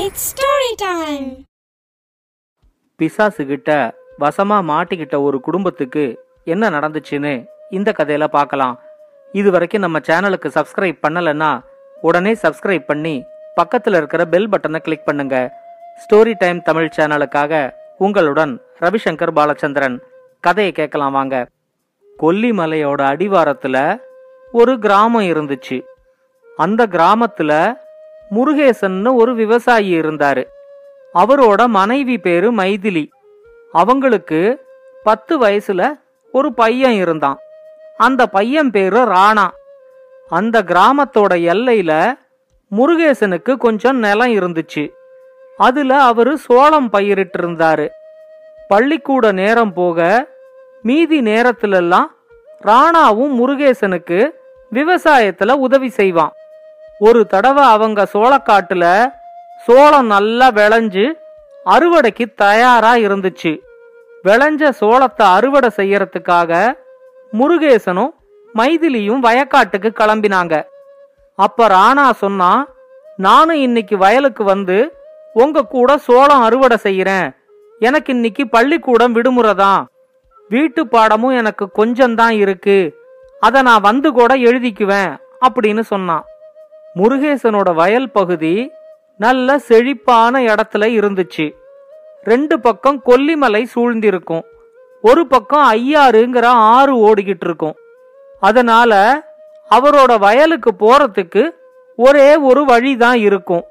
It's story time பிசாசு கிட்ட வசமா மாட்டிக்கிட்ட ஒரு குடும்பத்துக்கு என்ன நடந்துச்சுன்னு இந்த கதையில பார்க்கலாம். இது வரைக்கும் நம்ம சேனலுக்கு சப்ஸ்கிரைப் பண்ணலைன்னா உடனே சப்ஸ்கிரைப் பண்ணி பக்கத்துல இருக்கிற பெல் பட்டனை கிளிக் பண்ணுங்க. ஸ்டோரி டைம் தமிழ் சேனலுக்காக உங்களுடன் ரவிசங்கர் பாலச்சந்திரன். கதையை கேட்கலாம் வாங்க. கொல்லிமலையோட அடிவாரத்துல ஒரு கிராமம் இருந்துச்சு. அந்த கிராமத்துல முருகேசன்னு ஒரு விவசாயி இருந்தாரு. அவரோட மனைவி பேரு மைதிலி. அவங்களுக்கு பத்து வயசுல ஒரு பையன் இருந்தான். அந்த பையன் பேரு ராணா. அந்த கிராமத்தோட எல்லையில முருகேசனுக்கு கொஞ்சம் நிலம் இருந்துச்சு. அதுல அவரு சோளம் பயிரிட்டு இருந்தாரு பள்ளிக்கூட நேரம் போக மீதி நேரத்திலெல்லாம் ராணாவும் முருகேசனுக்கு விவசாயத்துல உதவி செய்வான். ஒரு தடவை அவங்க சோளக்காட்டுல சோளம் நல்லா விளைஞ்சு அறுவடைக்கு தயாரா இருந்துச்சு. விளைஞ்ச சோளத்தை அறுவடை செய்யறதுக்காக முருகேசனும் மைதிலியும் வயக்காட்டுக்கு கிளம்பினாங்க. அப்ப ராணா சொன்னா நானும் இன்னைக்கு வயலுக்கு வந்து உங்க கூட சோளம் அறுவடை செய்யறேன். எனக்கு இன்னைக்கு பள்ளிக்கூடம் விடுமுறை தான். வீட்டு பாடமும் எனக்கு கொஞ்சம்தான் இருக்கு. அதை நான் வந்து கூட எழுதிக்குவேன் அப்படின்னு சொன்னான். முருகேசனோட வயல் பகுதி நல்ல செழிப்பான இடத்துல இருந்துச்சு. ரெண்டு பக்கம் கொல்லிமலை சூழ்ந்திருக்கும். ஒரு பக்கம் ஐயாறுங்கிற ஆறு ஓடிக்கிட்டு இருக்கும். அதனால அவரோட வயலுக்கு போறதுக்கு ஒரே ஒரு வழிதான் இருக்கும்.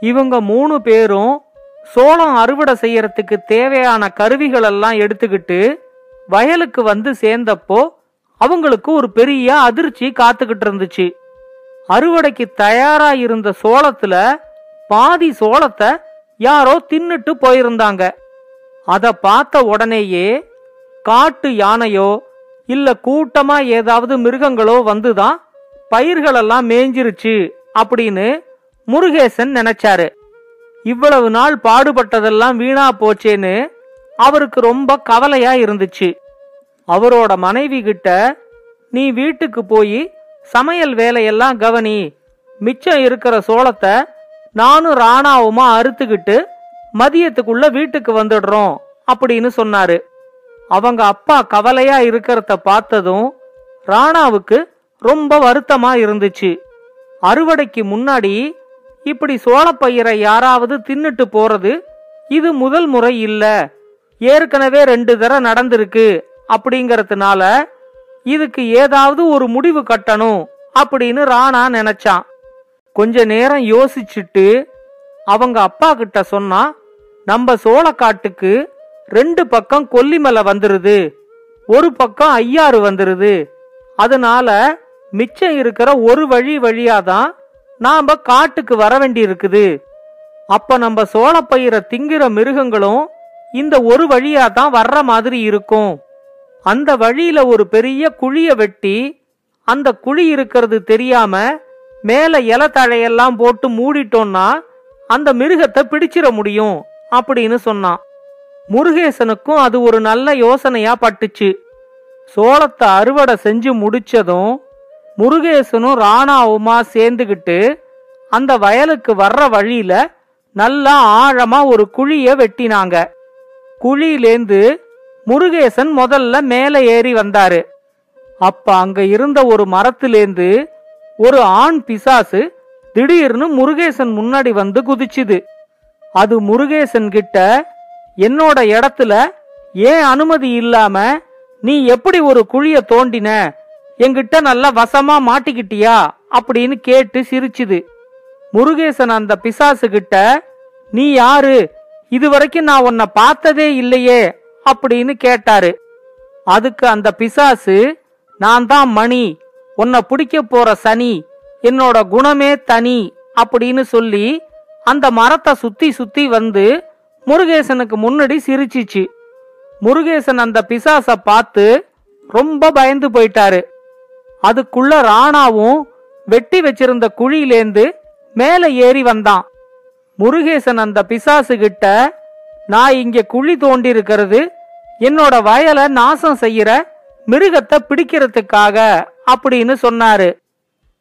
இவங்க மூணு பேரும் சோளம் அறுவடை செய்யறதுக்கு தேவையான கருவிகள் எல்லாம் எடுத்துக்கிட்டு வயலுக்கு வந்து சேர்ந்தப்போ அவங்களுக்கு ஒரு பெரிய அதிர்ச்சி காத்துக்கிட்டு இருந்துச்சு. அறுவடைக்கு தயாரா இருந்த சோளத்துல பாதி சோளத்தை யாரோ தின்னுட்டு போயிருந்தாங்க. அத பார்த்த உடனேயே காட்டு யானையோ இல்ல கூட்டமா ஏதாவது மிருகங்களோ வந்துதான் பயிர்களெல்லாம் மேய்ஞ்சிருச்சு அப்படின்னு முருகேசன் நினைச்சாரு. இவ்வளவு நாள் பாடுபட்டதெல்லாம் வீணா போச்சேன்னு அவருக்கு ரொம்ப கவலையா இருந்துச்சு. அவரோட மனைவி கிட்ட நீ வீட்டுக்கு போய் சமையல் வேலையெல்லாம் கவனி. மிச்சம் இருக்கிற சோளத்தை நானும் ராணாவுமா அறுத்துக்கிட்டு மதியத்துக்குள்ள வீட்டுக்கு வந்துடுறோம் அப்படின்னு சொன்னாரு. அவங்க அப்பா கவலையா இருக்கிறத பார்த்ததும் ராணாவுக்கு ரொம்ப வருத்தமா இருந்துச்சு. அறுவடைக்கு முன்னாடி இப்படி சோளப்பயிரை யாராவது தின்னுட்டு போறது இது முதல் முறை இல்ல. ஏற்கனவே ரெண்டு தடவை நடந்திருக்கு அப்படிங்கறதுனால இதுக்கு ஏதாவது ஒரு முடிவு கட்டணும் அப்படின்னு ராணா நினைச்சான் கொஞ்ச நேரம் யோசிச்சுட்டு அவங்க அப்பா கிட்ட சொன்னா நம்ம சோளக்காட்டுக்கு ரெண்டு பக்கம் கொல்லிமலை வந்துருது ஒரு பக்கம் ஐயாறு வந்துருது. அதனால மிச்சம் இருக்கிற ஒரு வழி வழியாதான் நாம காட்டுக்கு வர வேண்டி இருக்குது அப்ப நம்ம சோளப்பயிரை திங்கிற மிருகங்களும் இந்த ஒரு வழியா தான் வர்ற மாதிரி இருக்கும். அந்த வழியில ஒரு பெரிய குழிய வெட்டி அந்த குழி இருக்கிறது தெரியாம மேல இலை தழையெல்லாம் போட்டு மூடிட்டோம்னா அந்த மிருகத்தை பிடிச்சிட முடியும் அப்படின்னு சொன்னான். முருகேசனுக்கும் அது ஒரு நல்ல யோசனையா பட்டுச்சு. சோளத்தை அறுவடை செஞ்சு முடிச்சதும் முருகேசனும் ராணாவுமா சேர்ந்துகிட்டு அந்த வயலுக்கு வர்ற வழியில நல்லா ஆழமா ஒரு குழிய வெட்டினாங்க. குழியிலேந்து முருகேசன் முதல்ல மேலே ஏறி வந்தாரு. அப்ப அங்க இருந்த ஒரு மரத்திலேந்து ஒரு ஆண் பிசாசு திடீர்னு முருகேசன் முன்னாடி வந்து குதிச்சுது. அது முருகேசன் கிட்ட என்னோட இடத்துல ஏன் அனுமதி இல்லாம நீ எப்படி ஒரு குழிய தோண்டின? என்கிட்ட நல்லா வசமா மாட்டிக்கிட்டியா? அப்படின்னு கேட்டு சிரிச்சுது. முருகேசன் அந்த பிசாசு கிட்ட நீ யாரு? இதுவரைக்கும் நான் உன்னை பார்த்ததே இல்லையே. அப்படின்னு கேட்டாரு. அதுக்கு அந்த பிசாசு நான் தான் மணி உன்னை பிடிக்க போற சனி என்னோட குணமே தனி அப்படின்னு சொல்லி அந்த மரத்தை சுத்தி சுத்தி வந்து முருகேசனுக்கு முன்னாடி சிரிச்சிச்சு. முருகேசன் அந்த பிசாச பார்த்து ரொம்ப பயந்து போயிட்டாரு. அதுக்குள்ள ராணாவும் வெட்டி வச்சிருந்த குழியிலேந்து மேல ஏறி வந்தான். முருகேசன் அந்த பிசாசு கிட்ட நான் இங்க குழி தோண்டி இருக்கிறது என்னோட வயலை நாசம் செய்யற மிருகத்தை பிடிக்கிறதுக்காக அப்படின்னு சொன்னாரு.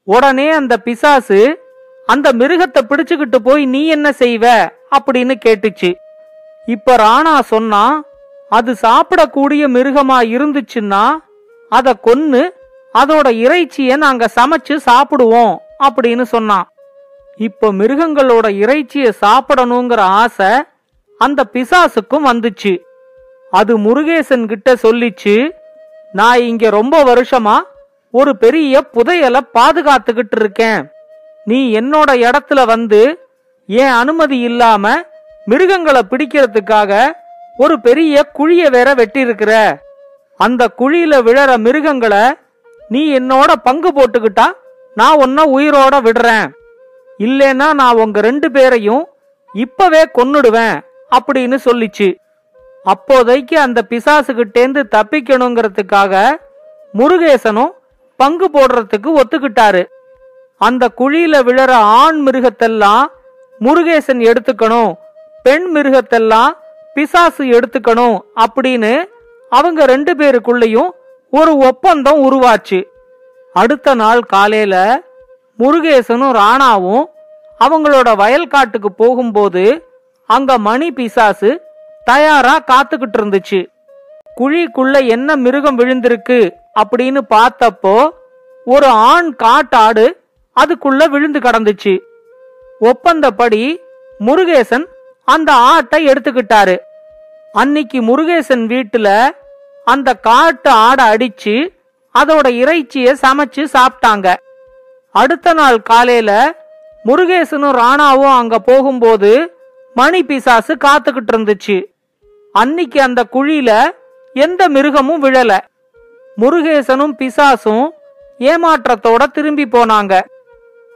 உடனே அந்த பிசாசு அந்த மிருகத்தை பிடிச்சுக்கிட்டு போய் நீ என்ன செய்வ? அப்படின்னு கேட்டுச்சு. இப்ப ராணா சொன்னா அது சாப்பிடக்கூடிய மிருகமா இருந்துச்சுன்னா அத கொன்னு அதோட இறைச்சிய நாங்க சமைச்சு சாப்பிடுவோம் அப்படின்னு சொன்னான். இப்ப மிருகங்களோட இறைச்சிய சாப்பிடணுங்கிற ஆசை அந்த பிசாசுக்கும் வந்துச்சு. அது முருகேசன் கிட்ட சொல்லிச்சு நான் இங்க ரொம்ப வருஷமா ஒரு பெரிய புதையலை பாதுகாத்துக்கிட்டு இருக்கேன். நீ என்னோட இடத்துல வந்து ஏன் அனுமதி இல்லாம மிருகங்களை பிடிக்கிறதுக்காக ஒரு பெரிய குழிய வேற வெட்டியிருக்கிற? அந்த குழியில விழற மிருகங்களை நீ என்னோட பங்கு போட்டுக்கிட்டா நான் உன்ன உயிரோட விடுறேன். இல்லைன்னா நான் உங்க ரெண்டு பேரையும் இப்பவே கொன்னுடுவேன் அப்படின்னு சொல்லிச்சு. அப்போதைக்கு அந்த பிசாசுகிட்டேந்து தப்பிக்கணுங்கிறதுக்காக முருகேசனும் பங்கு போடுறதுக்கு ஒத்துக்கிட்டாரு. அந்த குழியில விழற ஆண் மிருகத்தெல்லாம் முருகேசன் எடுத்துக்கணும் பெண் மிருகத்தெல்லாம் பிசாசு எடுத்துக்கணும் அப்படின்னு அவங்க ரெண்டு பேருக்குள்ளயும் ஒரு ஒப்பந்தம் உருவாச்சு. அடுத்த நாள் காலையில முருகேசனும் ராணாவும் அவங்களோட வயல்காட்டுக்கு போகும்போது அங்க மணி பிசாசு தயாரா காத்துக்கிட்டு இருந்துச்சு. குழிக்குள்ள என்ன மிருகம் விழுந்திருக்கு அப்படின்னு பார்த்தப்போ ஒரு ஆண் காட்டாடு அதுக்குள்ள விழுந்து கடந்துச்சு. ஒப்பந்தப்படி முருகேசன் அந்த ஆட்டை எடுத்துக்கிட்டாரு. அன்னைக்கு முருகேசன் வீட்டுல அந்த காட்டு ஆடை அடிச்சு அதோட இறைச்சிய சமைச்சு சாப்பிட்டாங்க. அடுத்த நாள் காலையில முருகேசனும் ராணாவும் அங்க போகும்போது மணி பிசாசு காத்துக்கிட்டு இருந்துச்சு. அன்னைக்கு அந்த குழியில எந்த மிருகமும் விழல. முருகேசனும் பிசாசும் ஏமாற்றத்தோட திரும்பி போனாங்க.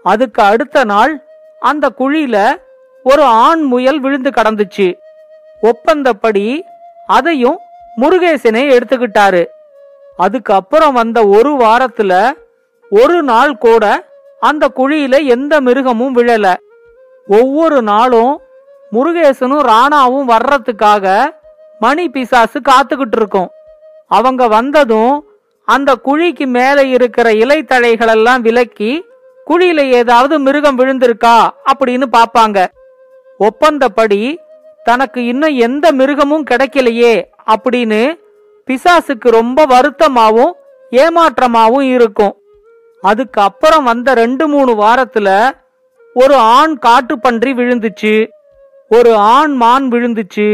அதுக்கு அடுத்த நாள் அந்த குழியில ஒரு ஆண் முயல் விழுந்து கடந்துச்சு. ஒப்பந்தப்படி அதையும் முருகேசனே எடுத்துக்கிட்டாரு. அதுக்கப்புறம் வந்த ஒரு வாரத்துல ஒரு நாள் கூட அந்த குழியில எந்த மிருகமும் விழல. ஒவ்வொரு நாளும் முருகேசனும் ராணாவும் வர்றதுக்காக மணி பிசாசு காத்துக்கிட்டு இருக்கும் அவங்க வந்ததும் அந்த குழிக்கு மேலே இருக்கிற இலை தழைகளெல்லாம் விலக்கி குழியில ஏதாவது மிருகம் விழுந்திருக்கா அப்படின்னு பாப்பாங்க ஒப்பந்தப்படி தனக்கு இன்னும் எந்த மிருகமும் கிடைக்கலையே அப்படின்னு பிசாசுக்கு ரொம்ப வருத்தமாவும் ஏமாற்றமாவும் இருக்கும். அதுக்கு அப்புறம் வந்த ரெண்டு மூணு வாரத்துல ஒரு ஆண் காட்டுப்பன்றி விழுந்துச்சு. ஒரு ஆண் மான் விழுந்துச்சு.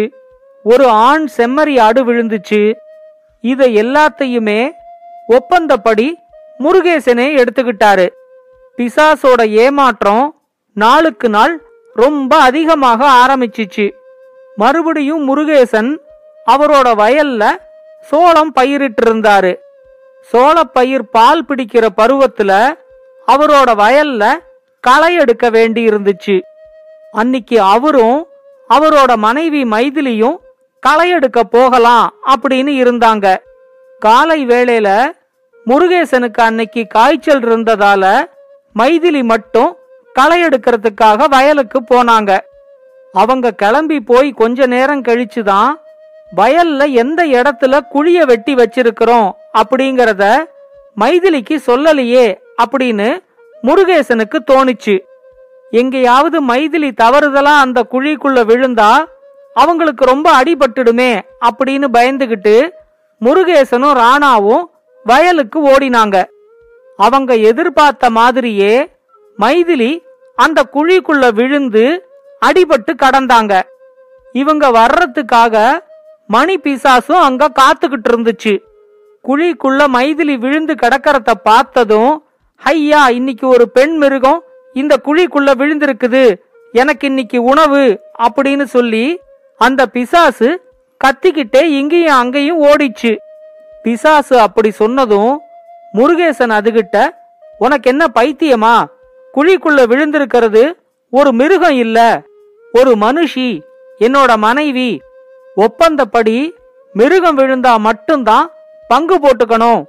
ஒரு ஆண் செம்மறி ஆடு விழுந்துச்சு. இதை எல்லாத்தையுமே ஒப்பந்தப்படி முருகேசனே எடுத்துக்கிட்டாரு. பிசாசோட ஏமாற்றம் நாளுக்கு நாள் ரொம்ப அதிகமாக ஆரம்பிச்சிச்சு. மறுபடியும் முருகேசன் அவரோட வயல்ல சோளம் பயிரிட்டு இருந்தாரு சோளப்பயிர் பால் பிடிக்கிற பருவத்துல அவரோட வயல்ல களை எடுக்க வேண்டி இருந்துச்சு அன்னிக்கு அவரும் அவரோட மனைவி மைதிலியும் களை எடுக்க போகலாம் அப்படின்னு இருந்தாங்க. காலை வேளையில முருகேசனுக்கு அன்னைக்கு காய்ச்சல் இருந்ததால மைதிலி மட்டும் களை எடுக்கிறதுக்காக வயலுக்கு போனாங்க. அவங்க கிளம்பி போய் கொஞ்ச நேரம் கழிச்சுதான் வயல்ல எந்த இடத்துல குழிய வெட்டி வச்சிருக்கிறோம் அப்படிங்கறத மைதிலிக்கு சொல்லலையே அப்படின்னு முருகேசனுக்கு தோணுச்சு. எங்கேயாவது மைதிலி தவறுதலா அந்த குழிக்குள்ள விழுந்தா அவங்களுக்கு ரொம்ப அடிபட்டுடுமே அப்படின்னு பயந்துகிட்டு முருகேசனும் ராணாவும் வயலுக்கு ஓடினாங்க. அவங்க எதிர்பார்த்த மாதிரியே மைதிலி அந்த குழிக்குள்ள விழுந்து அடிபட்டு கடந்தாங்க. இவங்க வர்றதுக்காக மணி பிசாசும் அங்க காத்துக்கிட்டு இருந்துச்சு. குழிக்குள்ள மைதிலி விழுந்து கிடக்கறத பார்த்ததும் ஐயா இன்னைக்கு ஒரு பெண் மிருகம் இந்த குழிக்குள்ள விழுந்திருக்குது. எனக்கு இன்னைக்கு உணவு அப்படின்னு சொல்லி அந்த பிசாசு கத்திக்கிட்டே இங்கேயும் அங்கேயும் ஓடிச்சு. பிசாசு அப்படி சொன்னதும் முருகேசன் அதுகிட்ட உனக்கு என்ன பைத்தியமா? குழிக்குள்ள விழுந்திருக்கிறது ஒரு மிருகம் இல்ல ஒரு மனுஷி என்னோட மனைவி. ஒப்பந்தப்படி மிருகம் விழுந்தா மட்டும்தான் பங்கு போட்டுக்கணும்.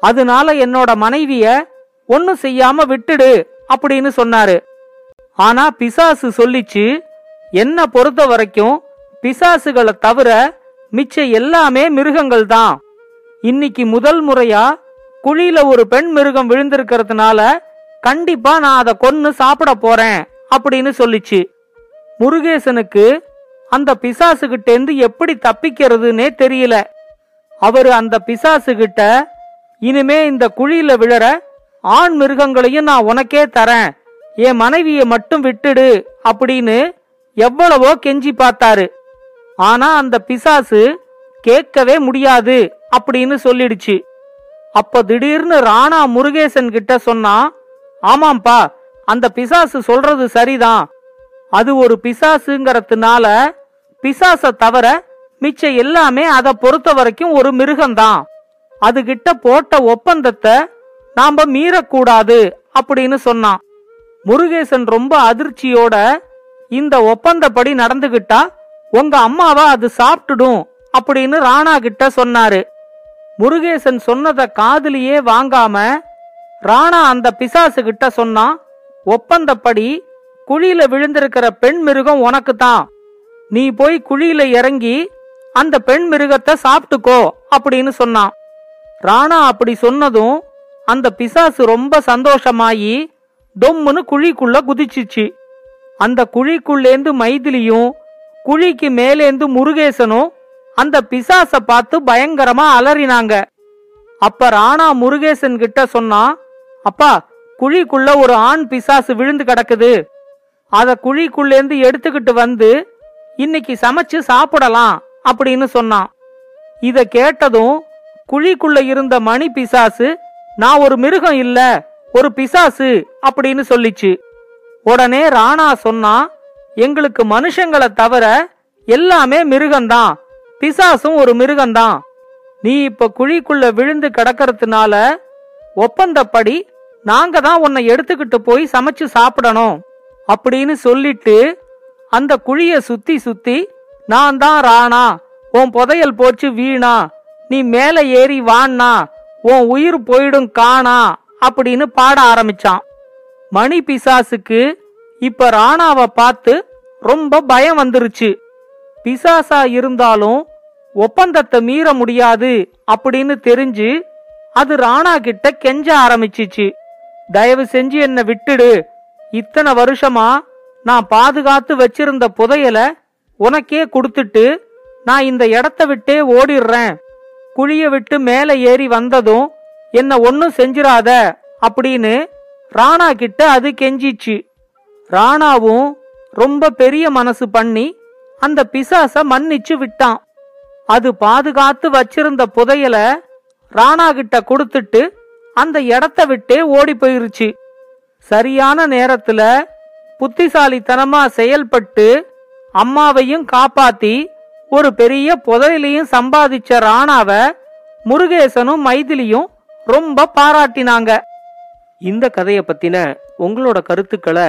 அதனால என்னோட மனைவிய ஒன்னும் செய்யாம விட்டுடு அப்படின்னு சொன்னாரு. ஆனா பிசாசு சொல்லிச்சு என்ன பொறுத்த வரைக்கும் பிசாசுகளை தவிர மிச்ச எல்லாமே மிருகங்கள் தான் இன்னைக்கு முதல் முறையா குழியில ஒரு பெண் மிருகம் விழுந்திருக்கிறதுனால கண்டிப்பா நான் அதை கொன்னு சாப்பிட போறேன் அப்படின்னு சொல்லிச்சு. முருகேசனுக்கு அந்த பிசாசுகிட்ட இருந்து எப்படி தப்பிக்கிறதுனே தெரியல. அவரு அந்த பிசாசுகிட்ட இனிமே இந்த குழியில விழற ஆண் மிருகங்களையும் நான் உனக்கே தரேன். என் மனைவியை மட்டும் விட்டுடு அப்படின்னு எவ்வளவோ கெஞ்சி பார்த்தாரு. ஆனா அந்த பிசாசு கேட்கவே முடியாது அப்படின்னு சொல்லிடுச்சு. அப்ப திடீர்னு ராணா முருகேசன் கிட்ட சொன்னா ஆமாம்பா அந்த பிசாசு சொல்றது சரிதான். அது ஒரு பிசாசுங்கிறதுனால பிசாச தவிர மிச்ச எல்லாமே அதை பொறுத்த வரைக்கும் ஒரு மிருகம்தான். அதுகிட்ட போட்ட ஒப்பந்தத்தை நாம மீறக்கூடாது அப்படின்னு சொன்னான். முருகேசன் ரொம்ப அதிர்ச்சியோட இந்த ஒப்பந்தப்படி நடந்துகிட்டா உங்க அம்மாவா அது சாப்பிட்டுடும் அப்படின்னு ராணா கிட்ட சொன்னாரு. முருகேசன் சொன்னத காதலியே வாங்காம ராணா அந்த பிசாசு கிட்ட சொன்னான் ஒப்பந்தப்படி குழியில விழுந்திருக்கிற பெண் மிருகம் உனக்கு தான் நீ போய் குழியில இறங்கி அந்த பெண் மிருகத்தை சாப்பிட்டுக்கோ அப்படின்னு சொன்னான். ராணா அப்படி சொன்னதும் அந்த பிசாசு ரொம்ப சந்தோஷமாயி டொம்முன்னு குழிக்குள்ள குதிச்சிச்சு. அந்த குழிக்குள்ளேந்து மைதிலியும் குழிக்கு மேலேந்து முருகேசனும் அந்த பிசாச பார்த்து பயங்கரமா அலறினாங்க. அப்ப ராணா முருகேசன் கிட்ட சொன்னா அப்பா குழிக்குள்ள ஒரு ஆண் பிசாசு விழுந்து கிடக்குது. அத குழிக்குள்ளேந்து எடுத்துக்கிட்டு வந்து இன்னைக்கு சமைச்சு சாப்பிடலாம் அப்படின்னு சொன்னான். இத கேட்டதும் குழிக்குள்ள இருந்த மணி பிசாசு நான் ஒரு மிருகம் இல்ல ஒரு பிசாசு அப்படின்னு சொல்லிச்சு. உடனே ராணா சொன்னா எங்களுக்கு மனுஷங்களை தவிர எல்லாமே மிருகம்தான். பிசாசும் ஒரு மிருகம்தான். நீ இப்ப குழிக்குள்ள விழுந்து கிடக்கறதுனால ஒப்பந்தப்படி நாங்க தான் உன்னை எடுத்துக்கிட்டு போய் சமைச்சு சாப்பிடணும். அப்படின்னு சொல்லிட்டு அந்த குழிய சுத்தி சுத்தி நான் தான் ராணா உன் புதையல் போச்சு வீணா நீ மேல ஏறி வான்னா உன் உயிர் போயிடும் காணா அப்படின்னு பாட ஆரம்பிச்சான். மணி பிசாசுக்கு இப்ப ராணாவை பார்த்து ரொம்ப பயம் வந்துருச்சு. பிசாசா இருந்தாலும் ஒப்பந்தத்தை மீற முடியாது அப்படின்னு தெரிஞ்சு அது ராணா கிட்ட கெஞ்ச ஆரம்பிச்சிச்சு. தயவு செஞ்சு என்ன விட்டுடு. இத்தனை வருஷமா நான் பாதுகாத்து வச்சிருந்த புதையல உனக்கே கொடுத்துட்டு நான் இந்த இடத்த விட்டே ஓடிடுறேன். குழிய விட்டு மேலே ஏறி வந்ததும் என்ன ஒன்னும் செஞ்சிராத அப்படின்னு ராணா கிட்ட அது கெஞ்சிச்சு. ராணாவும் ரொம்ப பெரிய மனசு பண்ணி அந்த பிசாச மன்னிச்சு விட்டான். அது பாதுகாத்து வச்சிருந்த புதையல ராணா கிட்ட கொடுத்துட்டு அந்த இடத்த விட்டே ஓடி போயிருச்சு. சரியான நேரத்துல புத்திசாலித்தனமா செயல்பட்டு அம்மாவையும் காப்பாத்தி ஒரு பெரிய புதையிலையும் சம்பாதிச்ச ராணாவ முருகேசனும் மைதிலியும் ரொம்ப பாராட்டினாங்க. இந்த கதையை பத்தின உங்களோட கருத்துக்களை